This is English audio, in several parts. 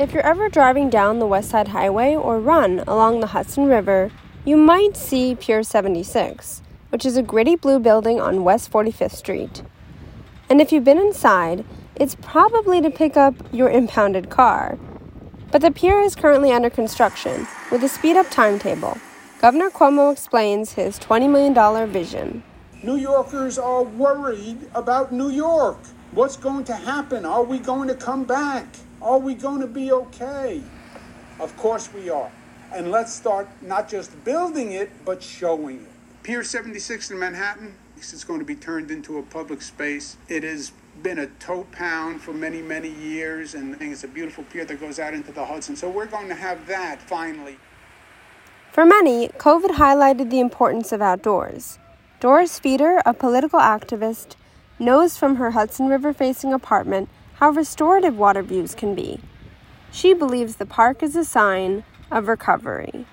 If you're ever driving down the West Side Highway or run along the Hudson River, you might see Pier 76, which is a gritty blue building on West 45th Street. And if you've been inside, it's probably to pick up your impounded car. But the pier is currently under construction with a speed up timetable. Governor Cuomo explains his $20 million vision. New Yorkers are worried about New York. What's going to happen? Are we going to come back? Are we going to be okay? Of course we are. And let's start not just building it, but showing it. Pier 76 in Manhattan, it's going to be turned into a public space. It has been a tow pound for many, many years, and it's a beautiful pier that goes out into the Hudson. So we're going to have that finally. For many, COVID highlighted the importance of outdoors. Doris Feeder, a political activist, knows from her Hudson River facing apartment how restorative water views can be. She believes the park is a sign of recovery.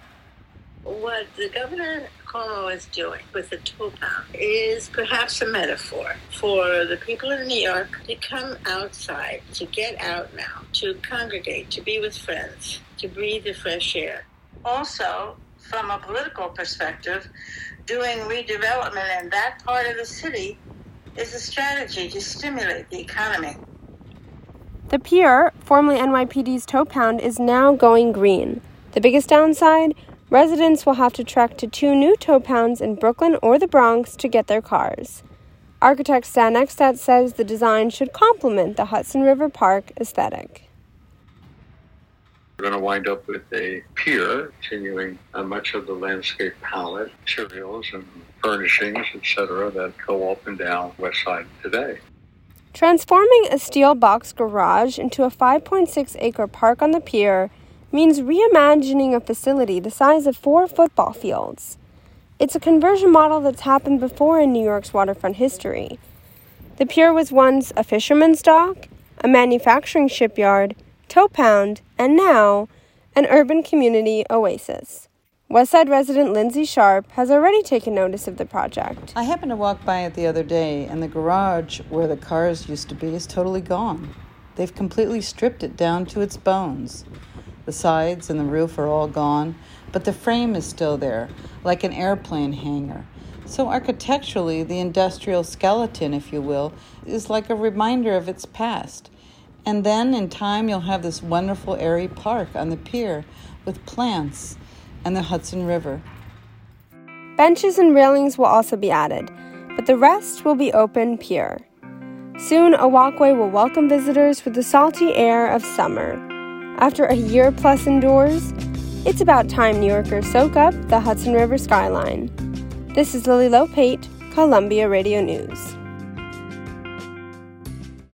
What the Governor Cuomo is doing with the tow pound is perhaps a metaphor for the people in New York to come outside, to get out now, to congregate, to be with friends, to breathe the fresh air. Also, from a political perspective, doing redevelopment in that part of the city is a strategy to stimulate the economy. The pier, formerly NYPD's tow pound, is now going green. The biggest downside? Residents will have to trek to two new tow pounds in Brooklyn or the Bronx to get their cars. Architect Stan Eckstut says the design should complement the Hudson River Park aesthetic. We're going to wind up with a pier, continuing uh, much of the landscape palette, materials and furnishings, etc., that go up and down West Side today. Transforming a steel box garage into a 5.6 acre park on the pier means reimagining a facility the size of four football fields. It's a conversion model that's happened before in New York's waterfront history. The pier was once a fisherman's dock, a manufacturing shipyard, tow pound, and now an urban community oasis. Westside resident Lindsay Sharp has already taken notice of the project. I happened to walk by it the other day, and the garage where the cars used to be is totally gone. They've completely stripped it down to its bones. The sides and the roof are all gone, but the frame is still there, like an airplane hangar. So, architecturally, the industrial skeleton, if you will, is like a reminder of its past. And then in time, you'll have this wonderful airy park on the pier with plants and the Hudson River. Benches and railings will also be added, but the rest will be open pier. Soon, a walkway will welcome visitors with the salty air of summer. After a year plus indoors, it's about time New Yorkers soak up the Hudson River skyline. This is Lily Lopate, Columbia Radio News.